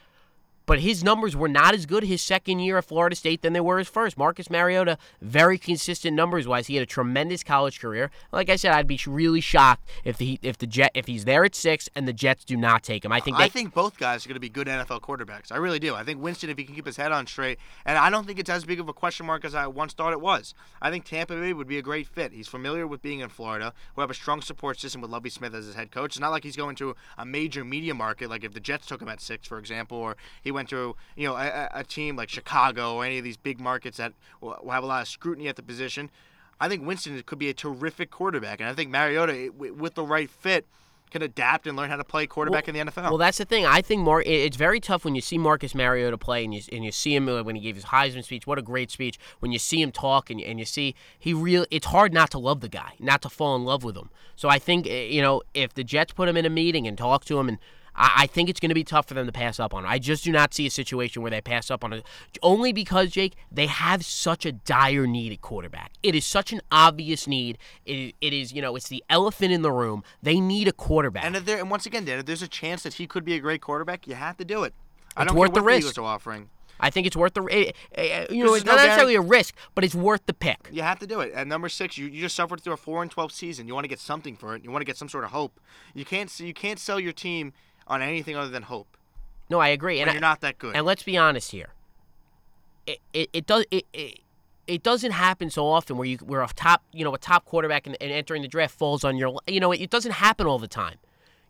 but his numbers were not as good his second year at Florida State than they were his first. Marcus Mariota, very consistent numbers wise. He had a tremendous college career. Like I said, I'd be really shocked if the if the Jet if he's there at six and the Jets do not take him. I think they,
I think both guys are going to be good NFL quarterbacks. I really do. I think Winston, if he can keep his head on straight, and I don't think it's as big of a question mark as I once thought it was. I think Tampa Bay would be a great fit. He's familiar with being in Florida, who have a strong support system with Lovie Smith as his head coach. It's not like he's going to a major media market, like if the Jets took him at six, for example, or he went to you know a, a- team like Chicago or any of these big markets that will will have a lot of scrutiny at the position. I think Winston could be a terrific quarterback, and I think Mariota, with the right fit, can adapt and learn how to play quarterback in the NFL.
Well, that's the thing. I think Mar- it's very tough when you see Marcus Mariota play and you and you see him uh, when he gave his Heisman speech. What a great speech! When you see him talk and, and you see he real, it's hard not to love the guy, not to fall in love with him. So I think uh, you know if the Jets put him in a meeting and talk to him and. I I think it's going to be tough for them to pass up on him. I just do not see a situation where they pass up on it. Only because, Jake, they have such a dire need at quarterback. It is such an obvious need. It, it is, you know, it's the elephant in the room. They need a quarterback.
And if there, and once again, Dan, if there's a chance that he could be a great quarterback, you have to do it. I
It's
don't
worth
care
the
what
risk.
Eagles are offering.
I think it's worth the eh, eh, you know it's not
guarant-
necessarily a risk, but it's worth the pick.
You have to do it. At number six, you, you just suffered through a four and twelve season. You want to get something for it. You want to get some sort of hope. You can't you can't sell your team on anything other than hope.
No, I agree, and I-
you're not that good.
And let's be honest here. It it, it does it, it it doesn't happen so often where you where a top you know a top quarterback and, and entering the draft falls on your you know it doesn't happen all the time.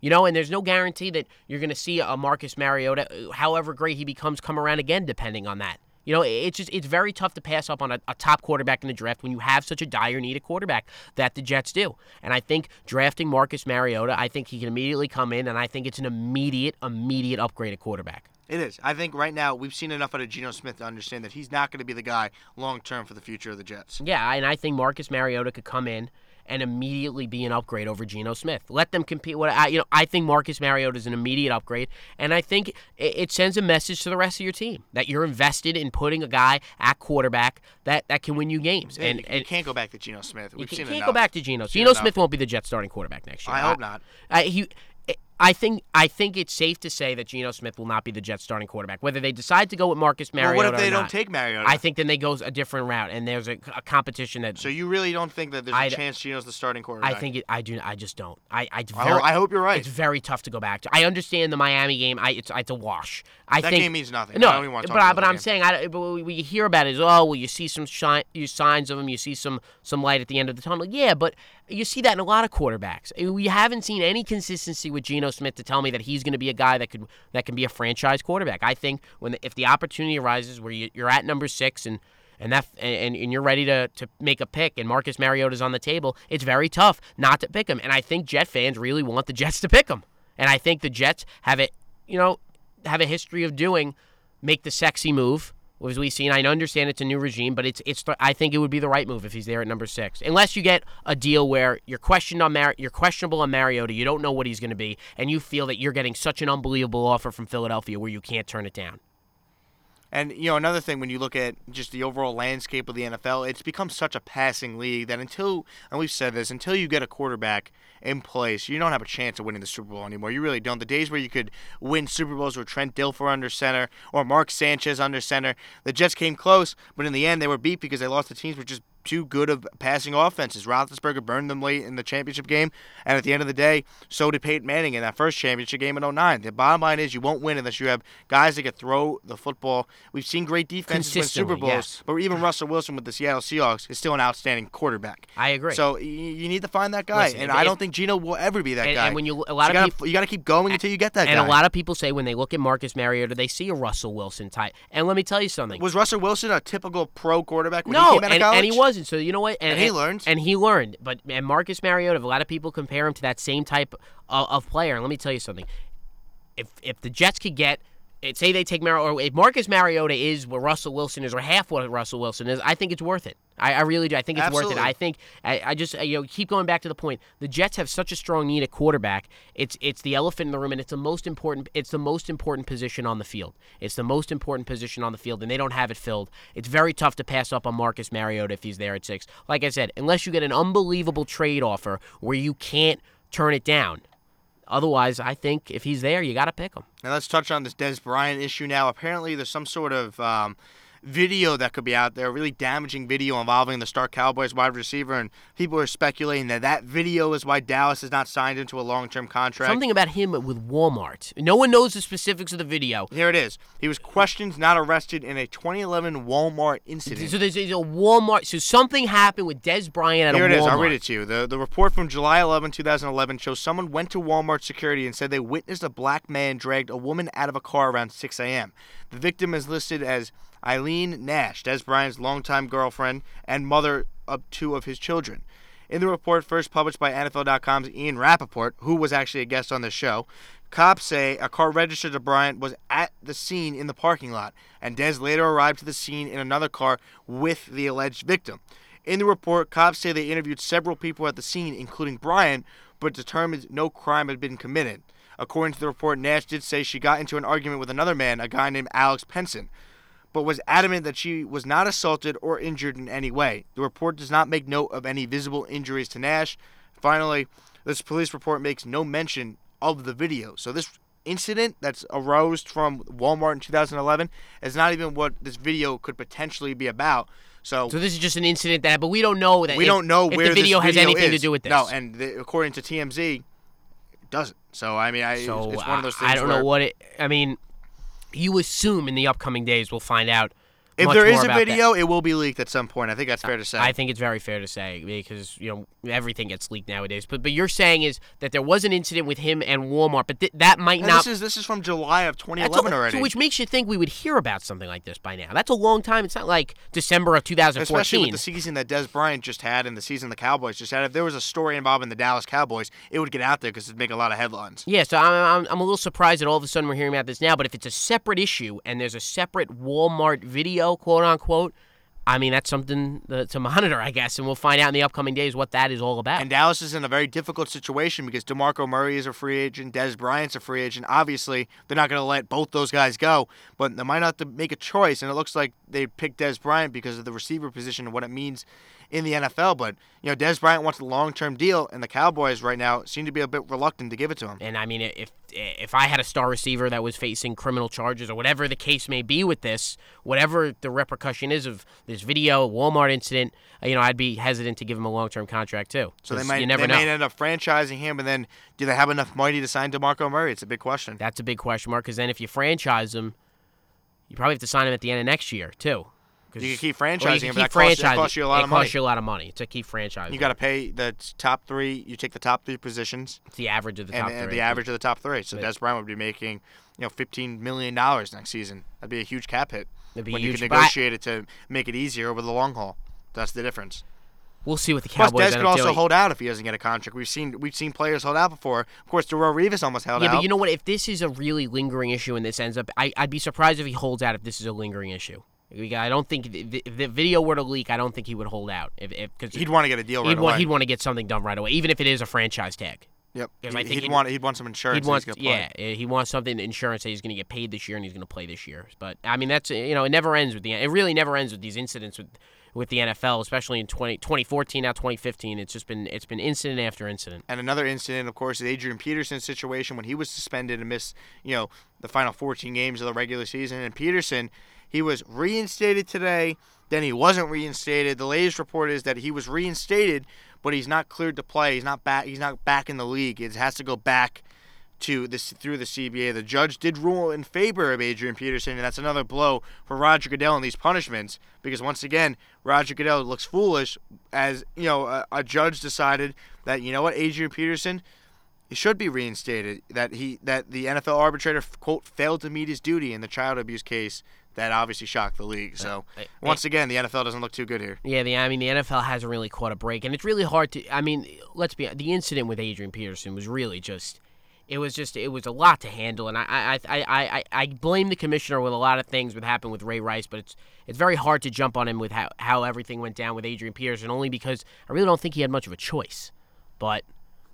You know, and there's no guarantee that you're going to see a Marcus Mariota, however great he becomes, come around again, depending on that. You know, it's just it's very tough to pass up on a, a top quarterback in the draft when you have such a dire need of quarterback that the Jets do. And I think drafting Marcus Mariota, I think he can immediately come in, and I think it's an immediate, immediate upgrade at quarterback.
It is. I think right now we've seen enough out of Geno Smith to understand that he's not going to be the guy long term for the future of the Jets.
Yeah, and I think Marcus Mariota could come in and immediately be an upgrade over Geno Smith. Let them compete. What I, you know, I think Marcus Mariota is an immediate upgrade, and I think it, sends a message to the rest of your team that you're invested in putting a guy at quarterback that, that can win you games.
And,
and
you
and
can't go back to Geno Smith.
you
We've
can't,
seen
can't go back to Geno. Geno. Smith won't be the Jets starting quarterback next year.
I hope not.
Uh, he, I think I think it's safe to say that Geno Smith will not be the Jets starting quarterback. Whether they decide to go with Marcus
Well,
Mariota
what if they don't
not,
take Mariota?
I think then they go a different route, and there's a, a competition that
so. You really don't think that there's a chance Geno's the starting quarterback?
I think it, I do. I just don't. I I, very,
I hope you're right.
It's very tough to go back to. I understand the Miami game. I it's it's a wash. I
That
think
game means nothing.
No,
I don't even wanna talk
but I, but I'm
game.
saying I but we, we hear about it is oh well you see some shine you signs of him you see some some light at the end of the tunnel. Yeah, but you see that in a lot of quarterbacks. We haven't seen any consistency with Geno Smith to tell me that he's going to be a guy that could that can be a franchise quarterback. I think when if the opportunity arises where you, you're at number six and and that and, and you're ready to, to make a pick and Marcus Mariota's on the table, it's very tough not to pick him. And I think Jet fans really want the Jets to pick him. And I think the Jets have it, you know, have a history of doing make the sexy move. As we've seen, I understand it's a new regime, but it's it's. I think it would be the right move if he's there at number six, unless you get a deal where you're questioned on Mar- you're questionable on Mariota, you don't know what he's going to be, and you feel that you're getting such an unbelievable offer from Philadelphia where you can't turn it down.
And you know another thing when you look at just the overall landscape of the NFL, it's become such a passing league that until and we've said this, until you get a quarterback in place, you don't have a chance of winning the Super Bowl anymore. You really don't. The days where you could win Super Bowls with Trent Dilfer under center or Mark Sanchez under center, the Jets came close, but in the end they were beat because they lost the teams with just too good of passing offenses. Roethlisberger burned them late in the championship game, and at the end of the day, so did Peyton Manning in that first championship game in 09. The bottom line is you won't win unless you have guys that can throw the football. We've seen great defenses win Super Bowls,
yes.
but even Russell Wilson with the Seattle Seahawks is still an outstanding quarterback.
I agree.
So you need to find that guy,
Listen,
and
if-
I don't think Geno will ever be that
and,
guy.
and when you a lot
you
of
gotta,
people
you got to keep going until you get that guy.
and
guy.
a lot of people say when they look at Marcus Mariota, they see a Russell Wilson type. And let me tell you something.
was Russell Wilson a typical pro quarterback when
no,
he came out
and,
of college?
and he wasn't. So you know what?
And he learned.
And he learned. But and Marcus Mariota, a lot of people compare him to that same type of, of player. And let me tell you something. If if the Jets could get eh, say they take Mar or if Marcus Mariota is what Russell Wilson is or half what Russell Wilson is, I think it's worth it. I, I really do. I think it's worth it. I think I, I just uh, you know keep going back to the point. The Jets have such a strong need at quarterback. It's it's the elephant in the room, and it's the most important. It's the most important position on the field. It's the most important position on the field, and they don't have it filled. It's very tough to pass up on Marcus Mariota if he's there at six. Like I said, unless you get an unbelievable trade offer where you can't turn it down. Otherwise, I think if he's there, you got to pick him.
Now let's touch on this Dez Bryant issue now. Apparently, there's some sort of um, video that could be out there, really damaging video involving the star Cowboys wide receiver, and people are speculating that that video is why Dallas is not signed into a long-term contract.
Something about him with Walmart. No one knows the specifics of the video.
Here it is. He was questioned, not arrested, in a 2011 Walmart incident.
So there's, a Walmart. So something happened with Dez Bryant at
Here
a
it
Walmart.
is. I'll read it to you. The, the report from July 11, 2011 shows someone went to Walmart security and said they witnessed a black man dragged a woman out of a car around 6 a.m. The victim is listed as Eileen Nash, Dez Bryant's longtime girlfriend and mother of two of his children. In the report first published by NFL.com's Ian Rapoport, who was actually a guest on this show, cops say a car registered to Bryant was at the scene in the parking lot, and Dez later arrived to the scene in another car with the alleged victim. In the report, cops say they interviewed several people at the scene, including Bryant, but determined no crime had been committed. According to the report, Nash did say she got into an argument with another man, a guy named Alex Penson, but was adamant that she was not assaulted or injured in any way. The report does not make note of any visible injuries to Nash. Finally, this police report makes no mention of the video. So this incident that's arose from Walmart in 2011 is not even what this video could potentially be about. So,
So this is just an incident that, but we don't know that.
we
if-
don't know where
the video
this
has
video
anything to do with this.
No, and the, according to TMZ, doesn't. So I mean, I
so
it's one of those things.
I, don't know what it. I mean, you assume in the upcoming days we'll find out.
If there is a
about that.
video, it will be leaked at some point. I think that's fair to say.
I think it's very fair to say because you know everything gets leaked nowadays. But but you're saying is that there was an incident with him and Walmart, but th- that might
And
not.
this is this is from July of 2011
a-
already.
So which makes you think we would hear about something like this by now. That's a long time. It's not like December of 2014.
Especially with the season that Dez Bryant just had and the season the Cowboys just had. If there was a story involving the Dallas Cowboys, it would get out there because it'd make a lot of headlines.
Yeah, so I'm, I'm, I'm a little surprised that all of a sudden we're hearing about this now. But if it's a separate issue and there's a separate Walmart video, quote unquote, I mean that's something to, to monitor, I guess, and we'll find out in the upcoming days what that is all about.
And Dallas is in a very difficult situation because DeMarco Murray is a free agent, Dez Bryant's a free agent. Obviously, they're not going to let both those guys go, but they might have to make a choice. And it looks like they picked Dez Bryant because of the receiver position and what it means in the NFL. But you know, Dez Bryant wants a long-term deal, and the Cowboys right now seem to be a bit reluctant to give it to him.
And I mean, if if I had a star receiver that was facing criminal charges or whatever the case may be with this, whatever the repercussion is of this video Walmart incident, you know, I'd be hesitant to give him a long term contract too.
So they might
you never
they
know.
may end up franchising him, and then do they have enough money to sign DeMarco Murray? It's a big question.
That's a big question mark because then if you franchise him, you probably have to sign him at the end of next year too.
You can keep
or you
franchising
can keep
but that costs, that costs you a lot
it
of money.
It costs you a lot of money to keep franchising.
You got to pay the top three. You take the top three positions,
it's the average of the
and,
top
and
three.
the average of the top three. So
But-
Dez Bryant would be making, you know, fifteen million dollars next season. That'd be a huge cap hit.
That'd be
when
huge,
you can negotiate it to make it easier over the long haul. That's the difference.
We'll see what the
Plus,
Cowboys
Dez
end
could also
doing.
hold out if he doesn't get a contract. We've seen we've seen players hold out before. Of course, Darrelle Revis almost held
yeah,
out.
but you know what? If this is a really lingering issue and this ends up, I, I'd be surprised if he holds out if this is a lingering issue. We got- I don't think if the, video were to leak, I don't think he would hold out. If, if cause
he'd want to get a deal right
he'd
away.
want he'd want to get something done right away, even if it is a franchise tag.
yep.
because I
He'd,
think
he'd
he'd-
want he'd want some insurance.
He'd want,
he's gonna play.
yeah, he wants something insurance that he's going to get paid this year and he's going to play this year. But I mean, that's you know, it never ends with the it really never ends with these incidents with with the NFL, especially in 20, 2014 now 2015. It's just been it's been incident after incident.
And another incident, of course, is Adrian Peterson's situation when he was suspended and missed, you know, the final 14 games of the regular season. And Peterson, he was reinstated today. Then he wasn't reinstated. The latest report is that he was reinstated, but he's not cleared to play. He's not back. He's not back in the league. It has to go back to this through the CBA. The judge did rule in favor of Adrian Peterson, and that's another blow for Roger Goodell and these punishments because once again, Roger Goodell looks foolish as you know a, a judge decided that you know what Adrian Peterson should be reinstated. That he that the NFL arbitrator quote failed to meet his duty in the child abuse case that obviously shocked the league. So
Uh,
once again, the NFL doesn't look too good here.
Yeah, the I mean the NFL hasn't really caught a break, and it's really hard to. I mean, let's be the incident with Adrian Peterson was really just. it was just it was a lot to handle, and I I, I, I, I blame the commissioner with a lot of things that happened with Ray Rice, but it's it's very hard to jump on him with how, how everything went down with Adrian Peterson, only because I really don't think he had much of a choice. But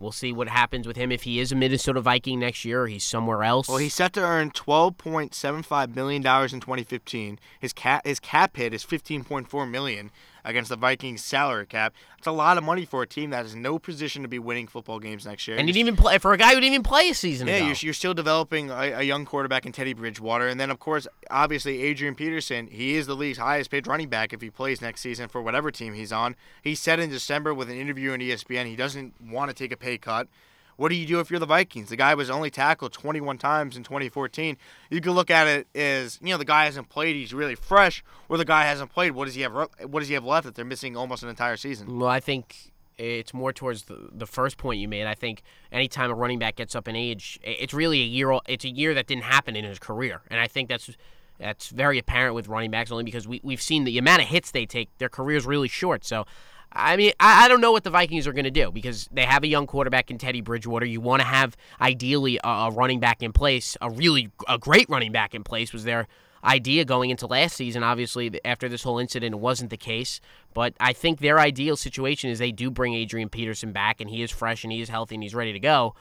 we'll see what happens with him if he is a Minnesota Viking next year or he's somewhere else.
Well, he's set to earn twelve point seven five million dollars in 2015. His cap his cap hit is 15.4 million against the Vikings salary cap. It's a lot of money for a team that is no position to be winning football games next year.
and he didn't even play for a guy who didn't even play a season
Yeah, you're, you're still developing a, a young quarterback in Teddy Bridgewater, and then of course, obviously Adrian Peterson. He is the league's highest paid running back if he plays next season for whatever team he's on. He said in December with an interview on ESPN he doesn't want to take a pay cut. What do you do if you're the Vikings? The guy was only tackled 21 times in 2014. You could look at it as you know the guy hasn't played, he's really fresh, or the guy hasn't played. What does he have? What does he have left if they're missing almost an entire season?
Well, I think it's more towards the, the first point you made. I think anytime a running back gets up in age, it's really a year. It's a year that didn't happen in his career, and I think that's that's very apparent with running backs only because we we've seen the amount of hits they take. Their career's really short. So, I mean, I, I don't know what the Vikings are going to do because they have a young quarterback in Teddy Bridgewater. You want to have ideally a, a running back in place, a really a great running back in place was their idea going into last season. Obviously, after this whole incident, it wasn't the case. But I think their ideal situation is they do bring Adrian Peterson back, and he is fresh and he is healthy and he's ready to go.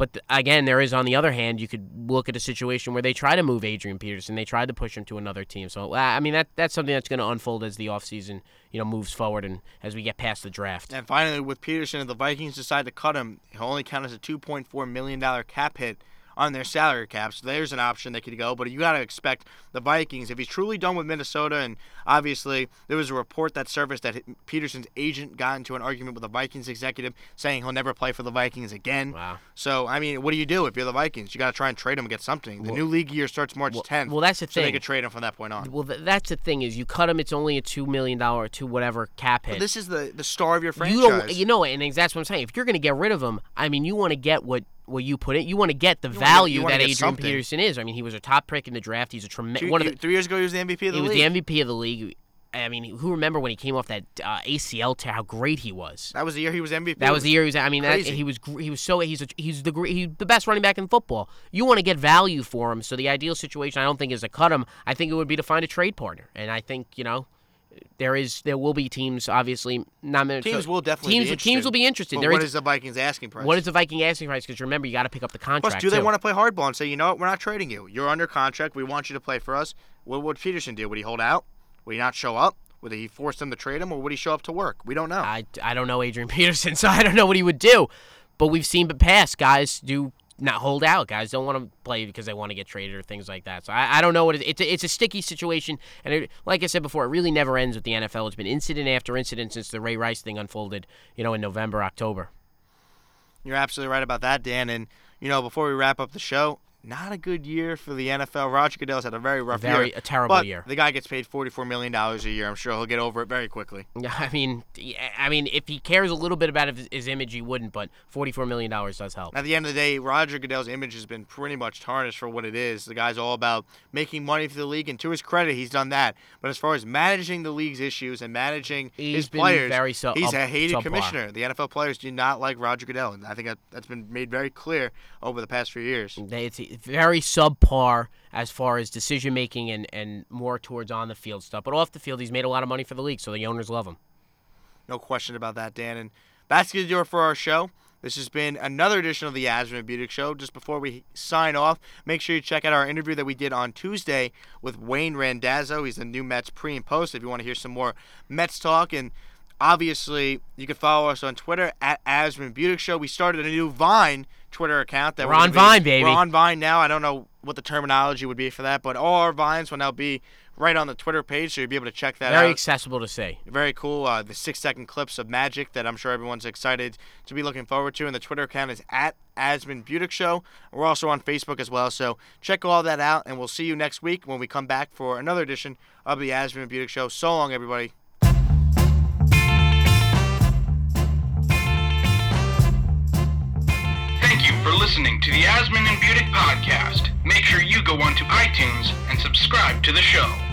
But again, there is on the other hand, you could look at a situation where they try to move Adrian Peterson, they tried to push him to another team. So uh, I mean, that that's something that's going to unfold as the offseason, you know, moves forward and as we get past the draft.
And finally, with Peterson, if the Vikings decide to cut him, he'll only count as a $2.4 million cap hit on their salary cap. So there's an option they could go. But you got to expect the Vikings, if he's truly done with Minnesota, and obviously there was a report that surfaced that Peterson's agent got into an argument with a Vikings executive saying he'll never play for the Vikings again.
Wow.
So, I mean, what do you do if you're the Vikings? You got to try and trade him and get something. The new league year starts March 10th.
well, that's the
So they
thing.
could trade him from that point on.
Well, th- that's the thing is you cut him, it's only a two million dollar, or two whatever cap hit.
But this is the, the star of your franchise.
You don't, you know, and that's what I'm saying. If you're going to get rid of him, I mean, you want to get what what you put it. You want to get the
get-
value
wanna
that Adrian
something.
Peterson is. I mean, he was a top pick in the draft. He's a tremendous one of the,
three years ago, he was the MVP of the league.
he was the MVP of the league. I mean, who remember when he came off that uh, ACL tear? How great he was.
that was the year he was MVP.
That was the year he was. I mean, that, he was he was so he's a, he's the he's the best running back in football. You want to get value for him. So the ideal situation, I don't think, is to cut him. I think it would be to find a trade partner. And I think you know, there is there will be teams. Obviously, not Minnesota-
Teams will definitely
teams
be
teams
interested.
will be interested.
But
There
what
is-
is the Vikings asking price?
what is the Viking asking price? Because remember, you got to pick up the contract.
Plus, do they
too.
want to play hardball and say, you know what, we're not trading you. You're under contract. We want you to play for us. What would Peterson do? Would he hold out? Would he not show up? Would he force them to trade him, or would he show up to work? We don't know.
I, I don't know Adrian [LAUGHS] Peterson, so I don't know what he would do. But we've seen the past guys do not hold out. Guys don't want to play because they want to get traded or things like that. So I, I don't know what it, it's. A, it's a sticky situation, and it, like I said before, it really never ends with the NFL. It's been incident after incident since the Ray Rice thing unfolded. You know, in November, October.
You're absolutely right about that, Dan. And you know, before we wrap up the show, not a good year for the NFL. Roger Goodell's had a very rough
Very-
year.
a terrible
but
year.
The guy gets paid forty-four million dollars a year. I'm sure he'll get over it very quickly. [LAUGHS]
Yeah, I mean, I mean, if he cares a little bit about his, his image, he wouldn't. But forty-four million dollars does help.
At the end of the day, Roger Goodell's image has been pretty much tarnished for what it is. The guy's all about making money for the league, and to his credit, he's done that. But as far as managing the league's issues and managing
He's
his
been
players,
very su-
he's a um, hated
subpar.
commissioner. The NFL players do not like Roger Goodell, and I think that, that's been made very clear over the past few years.
They, it's very subpar as far as decision making and, and more towards on the field stuff. But off the field, he's made a lot of money for the league, so the owners love him.
No question about that, Dan. And that's going to do it for our show. This has been another edition of the Asman Budick Show. Just before we sign off, make sure you check out our interview that we did on Tuesday with Wayne Randazzo. He's the new Mets pre and post if you want to hear some more Mets talk. And obviously, you can follow us on Twitter at Asman Budick Show. We started a new Vine Twitter account. That
We're on
be-
Vine, baby.
We're on Vine now. I don't know what the terminology would be for that, but all our Vines will now be right on the Twitter page, so you'll be able to check that
Very
out.
accessible to see.
Very cool. Uh, the six second clips of magic that I'm sure everyone's excited to be looking forward to. And the Twitter account is at Asman Budick Show. We're also on Facebook as well. So check all that out. And we'll see you next week when we come back for another edition of the Asman Budick Show. So long, everybody.
For listening to the Asman and Budick podcast. Make sure you go onto iTunes and subscribe to the show.